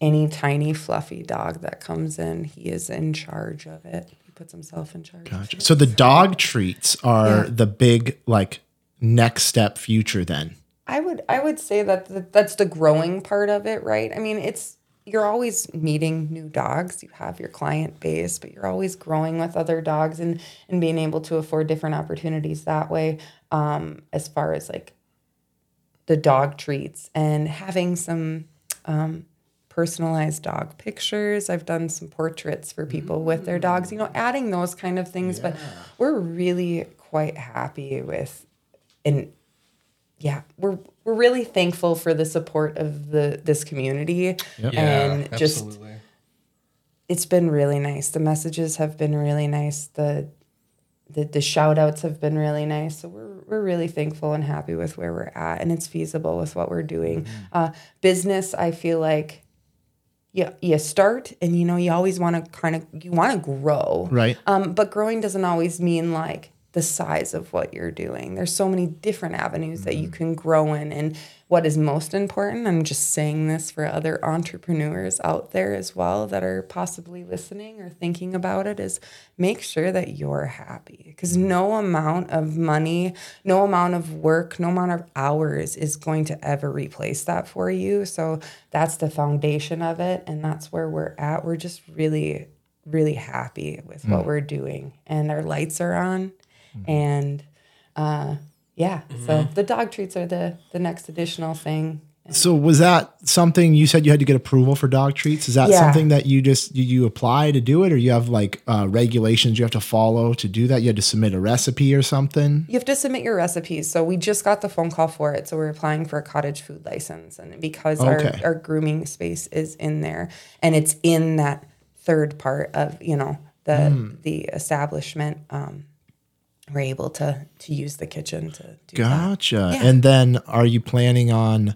any tiny fluffy dog that comes in. He is in charge of it. He puts himself in charge. it. So the dog treats are Yeah. the big like next step future then. I would I would say that th- that's the growing part of it, right? I mean, it's you're always meeting new dogs. You have your client base, but you're always growing with other dogs and and being able to afford different opportunities that way. Um, as far as like the dog treats and having some um, personalized dog pictures. I've done some portraits for people with their dogs, you know, adding those kind of things. But we're really quite happy with and yeah, we're we're really thankful for the support of the this community and just absolutely. it's been really nice. The messages have been really nice. The the, the shout outs have been really nice. So we're, we're really thankful and happy with where we're at and it's feasible with what we're doing. Uh, business, I feel like you, you start and you know, you always want to kind of, you want to grow. Right. Um, but growing doesn't always mean like the size of what you're doing. There's so many different avenues that you mm-hmm. can grow in. And what is most important, I'm just saying this for other entrepreneurs out there as well that are possibly listening or thinking about it, is make sure that you're happy. Because mm-hmm. no amount of money, no amount of work, no amount of hours is going to ever replace that for you. So that's the foundation of it. And that's where we're at. We're just really, really happy with what mm. we're doing. And our lights are on and uh, yeah so the dog treats are the the next additional thing So was that something you said you had to get approval for dog treats? Is that Yeah. something that you just you, apply to do it, or you have like uh, regulations you have to follow to do that? You had to submit a recipe or something. you have to submit your recipes so we just got the phone call for it so we're applying for a cottage food license and because Okay. our, our grooming space is in there and it's in that third part of you know the the establishment um, we're able to to use the kitchen to do that. Gotcha. Yeah. And then are you planning on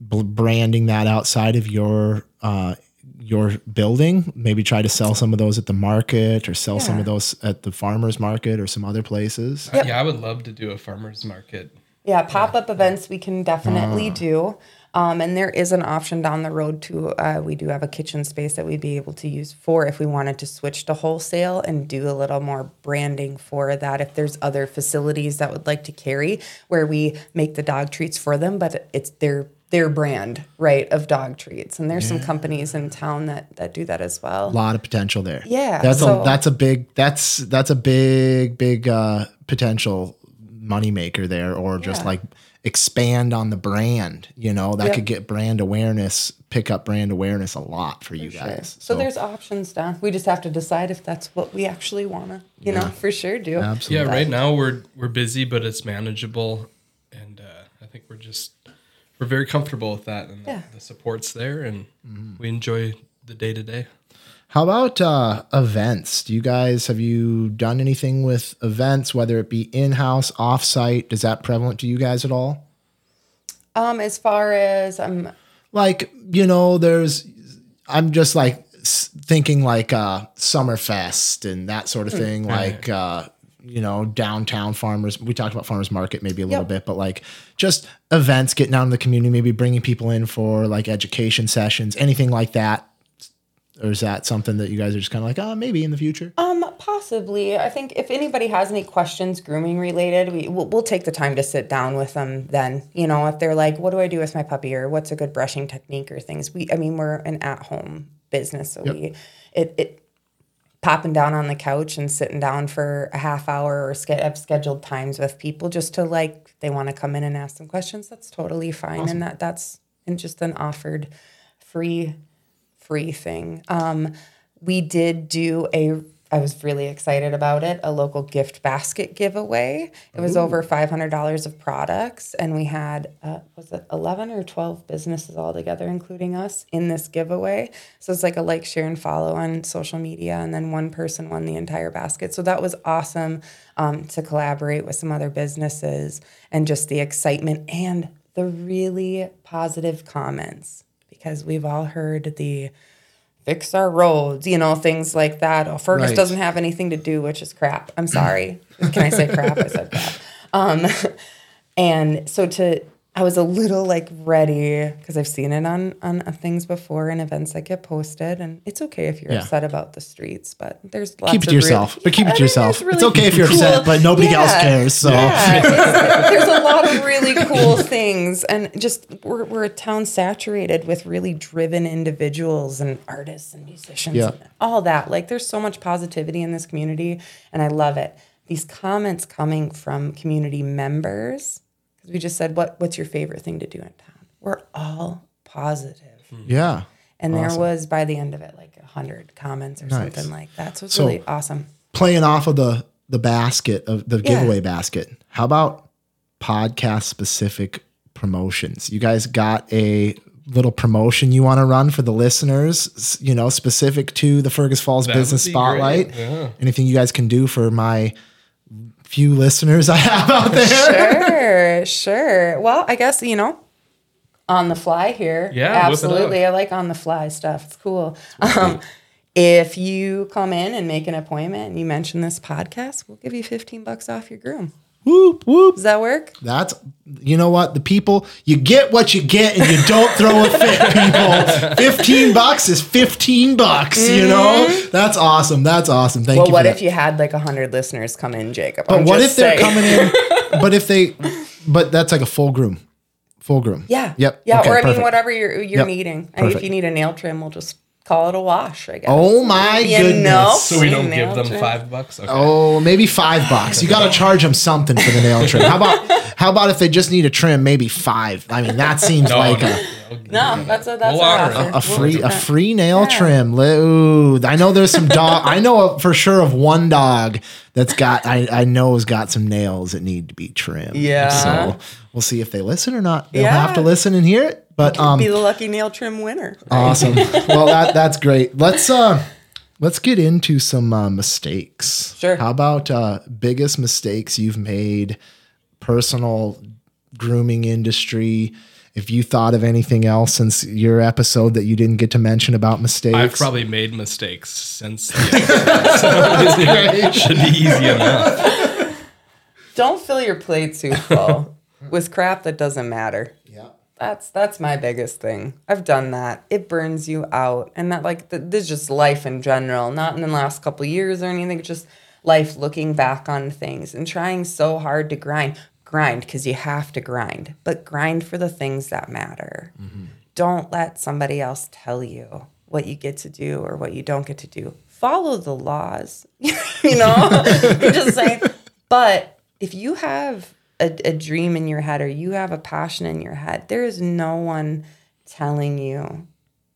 bl- branding that outside of your uh, your building? Maybe try to sell some of those at the market, or sell some of those at the farmers market, or some other places. Yeah, I would love to do a farmer's market. Yeah, pop up events we can definitely do. Um, and there is an option down the road too. Uh, we do have a kitchen space that we'd be able to use for if we wanted to switch to wholesale and do a little more branding for that. If there's other facilities that would like to carry where we make the dog treats for them, but it's their their brand, right, of dog treats. And there's some companies in town that that do that as well. A lot of potential there. Yeah, that's so- a that's a big that's that's a big big uh, potential moneymaker there, or just Yeah. like expand on the brand. You know that Yep. could get brand awareness, pick up brand awareness a lot for you guys. So, there's options down. We just have to decide if that's what we actually want to, you know, for sure do. absolutely. Yeah, right now we're we're busy, but it's manageable, and uh, I think we're just we're very comfortable with that, and Yeah. the, the support's there, and we enjoy the day to day. How about uh, events? Do you guys have you done anything with events, whether it be in house, off site? Is that prevalent to you guys at all? Um, as far as um, Like you know, there's I'm just like thinking like uh, Summerfest and that sort of thing. Like uh, you know, downtown farmers. We talked about farmers market maybe a little Yep. bit, but like just events, getting out in the community, maybe bringing people in for like education sessions, anything like that. Or is that something that you guys are just kind of like, oh, maybe in the future? um, possibly. I think if anybody has any questions grooming related, we we'll, we'll take the time to sit down with them. Then you know, if they're like, "What do I do with my puppy?" or "What's a good brushing technique?" or things. We, I mean, we're an at home business, so we it it popping down on the couch and sitting down for a half hour or ske- have scheduled times with people just to like they want to come in and ask some questions that's totally fine and that that's and just an offered free free thing um we did do a I was really excited about it. A local gift basket giveaway. It was over five hundred dollars of products, and we had uh, was it eleven or twelve businesses all together, including us, in this giveaway. So it's like a like, share, and follow on social media, and then one person won the entire basket. So that was awesome um, to collaborate with some other businesses, and just the excitement and the really positive comments because we've all heard the fix our roads, you know, things like that. Oh, Fergus Right. doesn't have anything to do, which is crap. I'm sorry. Can I say crap? I said crap. Um, and so to, I was a little like ready because I've seen it on on things before and events that get posted, and it's okay if you're Yeah. upset about the streets, but there's lots of keep it to yourself, really- but keep it I to mean, yourself. there's it's okay if you're cool- upset, but nobody else cares. So Yeah, there's a lot of really cool things, and just we're we're a town saturated with really driven individuals and artists and musicians, Yeah. and all that. Like, there's so much positivity in this community, and I love it. These comments coming from community members, because we just said, "What what's your favorite thing to do in town?" We're all positive yeah, And there was by the end of it like a hundred comments or Nice. something like that. So it's So- really awesome. Playing off of the the basket of the Yeah. giveaway basket. How about podcast specific promotions? You guys got a little promotion you want to run for the listeners, you know, specific to the Fergus Falls That Business Spotlight. yeah. Anything you guys can do for my few listeners I have out there? sure, sure. Well, I guess you know, on the fly here. Yeah, whip it up. absolutely. I like on the fly stuff. It's cool. Um, if you come in and make an appointment and you mention this podcast, we'll give you fifteen bucks off your groom. Whoop whoop. Does that work? That's you know what the people you get what you get and you don't throw a fit people. Fifteen bucks is fifteen bucks. You know that's awesome. That's awesome. Thank Mm-hmm. Well, you. what for if that. you had like hundred listeners come in, Jacob? But I'm what if they're saying. coming in? But if they, but that's like a full groom, full groom. Yeah. Yep. Yeah. Okay, or I mean, whatever you're you're Yep. needing. And if you need a nail trim, we'll just call it a wash. I guess. Oh my You goodness. know? So we don't give them trim. five bucks. Okay. Oh, maybe five bucks. You got to charge them something for the nail trim. How about how about if they just need a trim, maybe five? I mean, that seems No, like no, a. No, that's a that's We'll our honor offer. it. a free a free nail Yeah. trim. Ooh, I know there's some dog. I know for sure of one dog that's got. I I know has got some nails that need to be trimmed. Yeah. So we'll see if they listen or not. They'll Yeah. have to listen and hear it. But um, Be the lucky nail trim winner. awesome. well, that that's great. Let's uh, let's get into some uh, mistakes. Sure. How about uh, biggest mistakes you've made, personal grooming industry? If you thought of anything else since your episode that you didn't get to mention about mistakes, I've probably made mistakes since the episode, so should be easy enough. Don't fill your plate too full with crap that doesn't matter. That's that's my biggest thing. I've done that. It burns you out, and that like th- this is just life in general, not in the last couple years or anything. Just life looking back on things and trying so hard to grind, grind because you have to grind, but grind for the things that matter. Mm-hmm. Don't let somebody else tell you what you get to do or what you don't get to do. Follow the laws. you know, just saying. But if you have a, a dream in your head or you have a passion in your head, there is no one telling you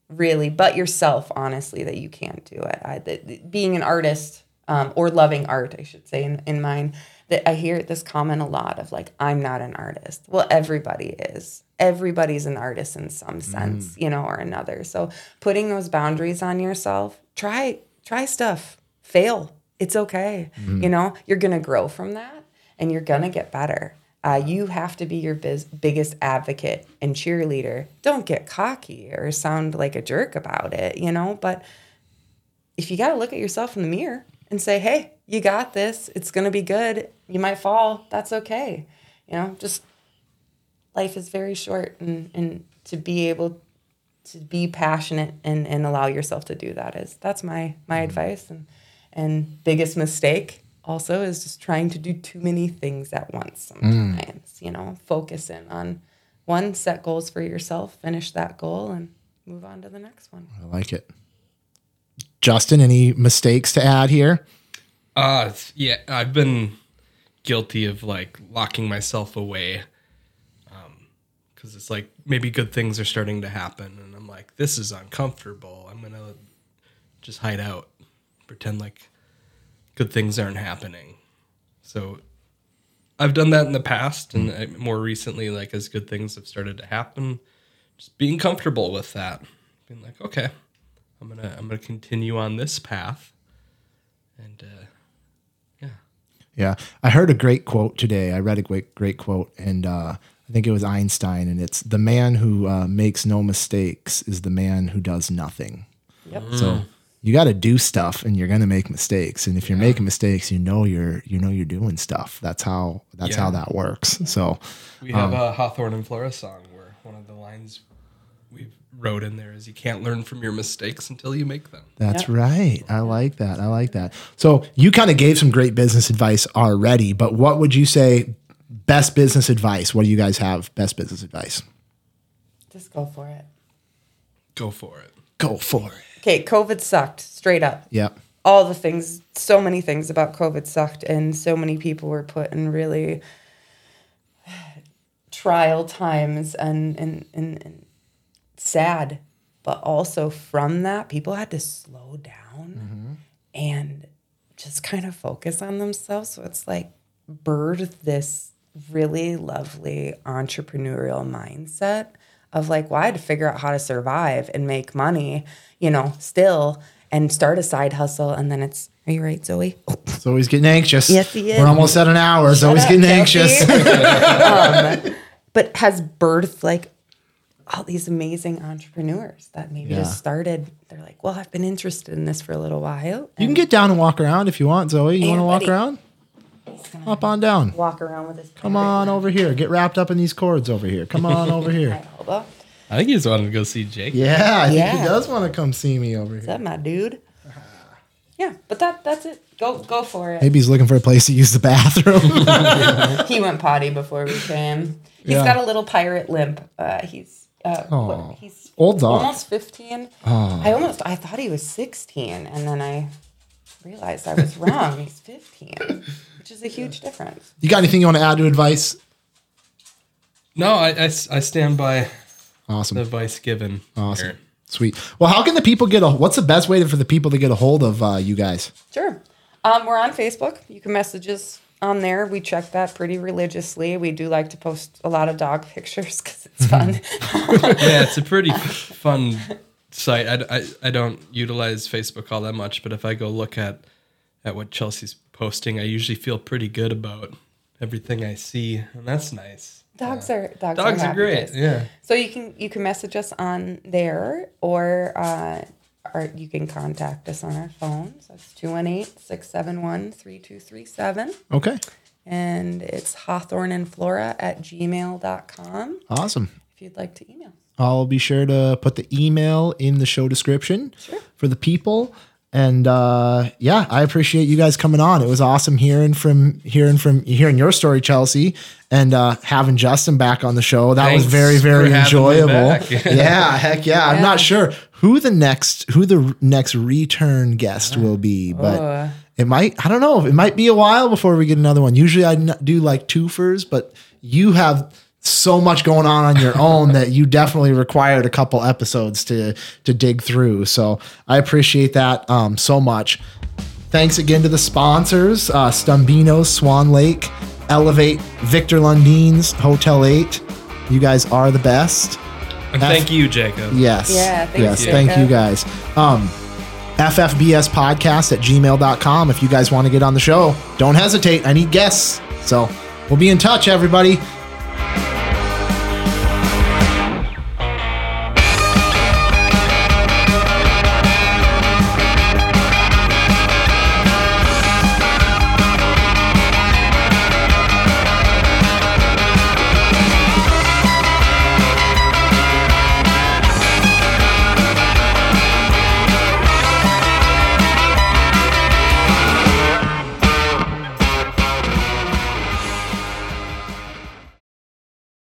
really but yourself honestly that you can't do it. I, that- being an artist um, or loving art i should say in, in mine that i hear this comment a lot of like i'm not an artist. Well everybody is. Everybody's an artist in some sense you know or another. So putting those boundaries on yourself try try stuff. Fail. It's okay. You know you're gonna grow from that and you're gonna get better uh, you have to be your biz- biggest advocate and cheerleader. Don't get cocky or sound like a jerk about it, you know. But if you got to look at yourself in the mirror and say, "Hey, you got this. It's gonna be good. You might fall. That's okay." You know, just life is very short, and and to be able to be passionate and and allow yourself to do that is that's my my advice and and biggest mistake also is just trying to do too many things at once sometimes you know focus in on one set goals for yourself finish that goal and move on to the next one I like it. Justin, any mistakes to add here? Uh, yeah, I've been guilty of like locking myself away. Um, cause it's like maybe good things are starting to happen and I'm like, this is uncomfortable. I'm going to just hide out, pretend like good things aren't happening. So I've done that in the past and I, more recently, like as good things have started to happen, just being comfortable with that, being like, okay, I'm going to, I'm going to continue on this path. And, uh, yeah. Yeah, I heard a great quote today. I read a great great quote, and uh, I think it was Einstein, and it's the man who uh, makes no mistakes is the man who does nothing. yep So you got to do stuff, and you're gonna make mistakes. And if you're making mistakes, you know you're you know you're doing stuff. That's how that's Yeah. how that works. So We have um, a Hawthorn and Flora song where one of the lines we wrote in there is you can't learn from your mistakes until you make them. That's right. I like that. I like that. So you kind of gave some great business advice already, but what would you say best business advice? What do you guys have best business advice? just go for it Go for it. Go for it. Okay covid sucked straight up Yep. all the things, so many things about COVID sucked, and so many people were put in really trial times and and, and, and sad but also from that, people had to slow down Mm-hmm. and just kind of focus on themselves. So it's like birth this really lovely entrepreneurial mindset of like, well, I had to figure out how to survive and make money, you know, still and start a side hustle. And then it's, are you right, Zoe? Zoe's getting anxious. Yes, he is. We're almost at an hour. Zoe's up, getting Kelsey. anxious. um, but has birthed like all these amazing entrepreneurs that maybe Yeah. just started. They're like, well, I've been interested in this for a little while. You can get down and walk around if you want, Zoe. You want to walk buddy. Around? Hop on down. walk around with his Come on over here. Get wrapped up in these cords over here. Come on over here. elbow. I think he just wanted to go see Jake. Yeah, I think Yeah. he does want to come see me over Is here. that my dude? Yeah, but that that's it. Go go for it. Maybe he's looking for a place to use the bathroom. He went potty before we came. He's Yeah. got a little pirate limp. Uh, he's uh, what- Aw. he's Old dog. almost fifteen. I almost I thought he was sixteen, and then I realized I was wrong. he's fifteen, which is a huge difference. you got anything you want to add to advice? No, I I stand by Awesome. the advice given. Awesome. here. Sweet. Well, how can the people get a? What's the best way for the people to get a hold of uh, you guys? Sure. Um, we're on Facebook. You can message us on there. We check that pretty religiously. We do like to post a lot of dog pictures because it's fun. yeah, it's a pretty fun site. I, I, I don't utilize Facebook all that much, but if I go look at at what Chelsey's posting, I usually feel pretty good about everything I see, and that's nice. dogs are dogs, Dogs are happy great. Yeah. So you can you can message us on there or uh, or you can contact us on our phones. That's 218-671-3237. Okay. And it's Hawthorn and Flora at gmail.com Awesome. if you'd like to email. I'll be sure to put the email in the show description for the people. And uh, yeah, I appreciate you guys coming on. It was awesome hearing from hearing from hearing your story, Chelsey, and uh, having Justin back on the show. That was very very for having me enjoyable. yeah, heck yeah. I'm not sure who the next who the next return guest will be, but Oh. it might. I don't know. It might be a while before we get another one. Usually I do like twofers, but you have so much going on on your own that you definitely required a couple episodes to to dig through. So I appreciate that um, so much. Thanks again to the sponsors: uh, Stumbeano, Swan Lake, Elevate, Victor Lundeen's, Hotel Eight. You guys are the best. And thank you, Jacob. Yes. Yeah, thanks, yes. Jacob. Thank you guys. Um, FFBS podcast at gmail.com. If you guys want to get on the show, don't hesitate. I need guests. So we'll be in touch, everybody. Bye.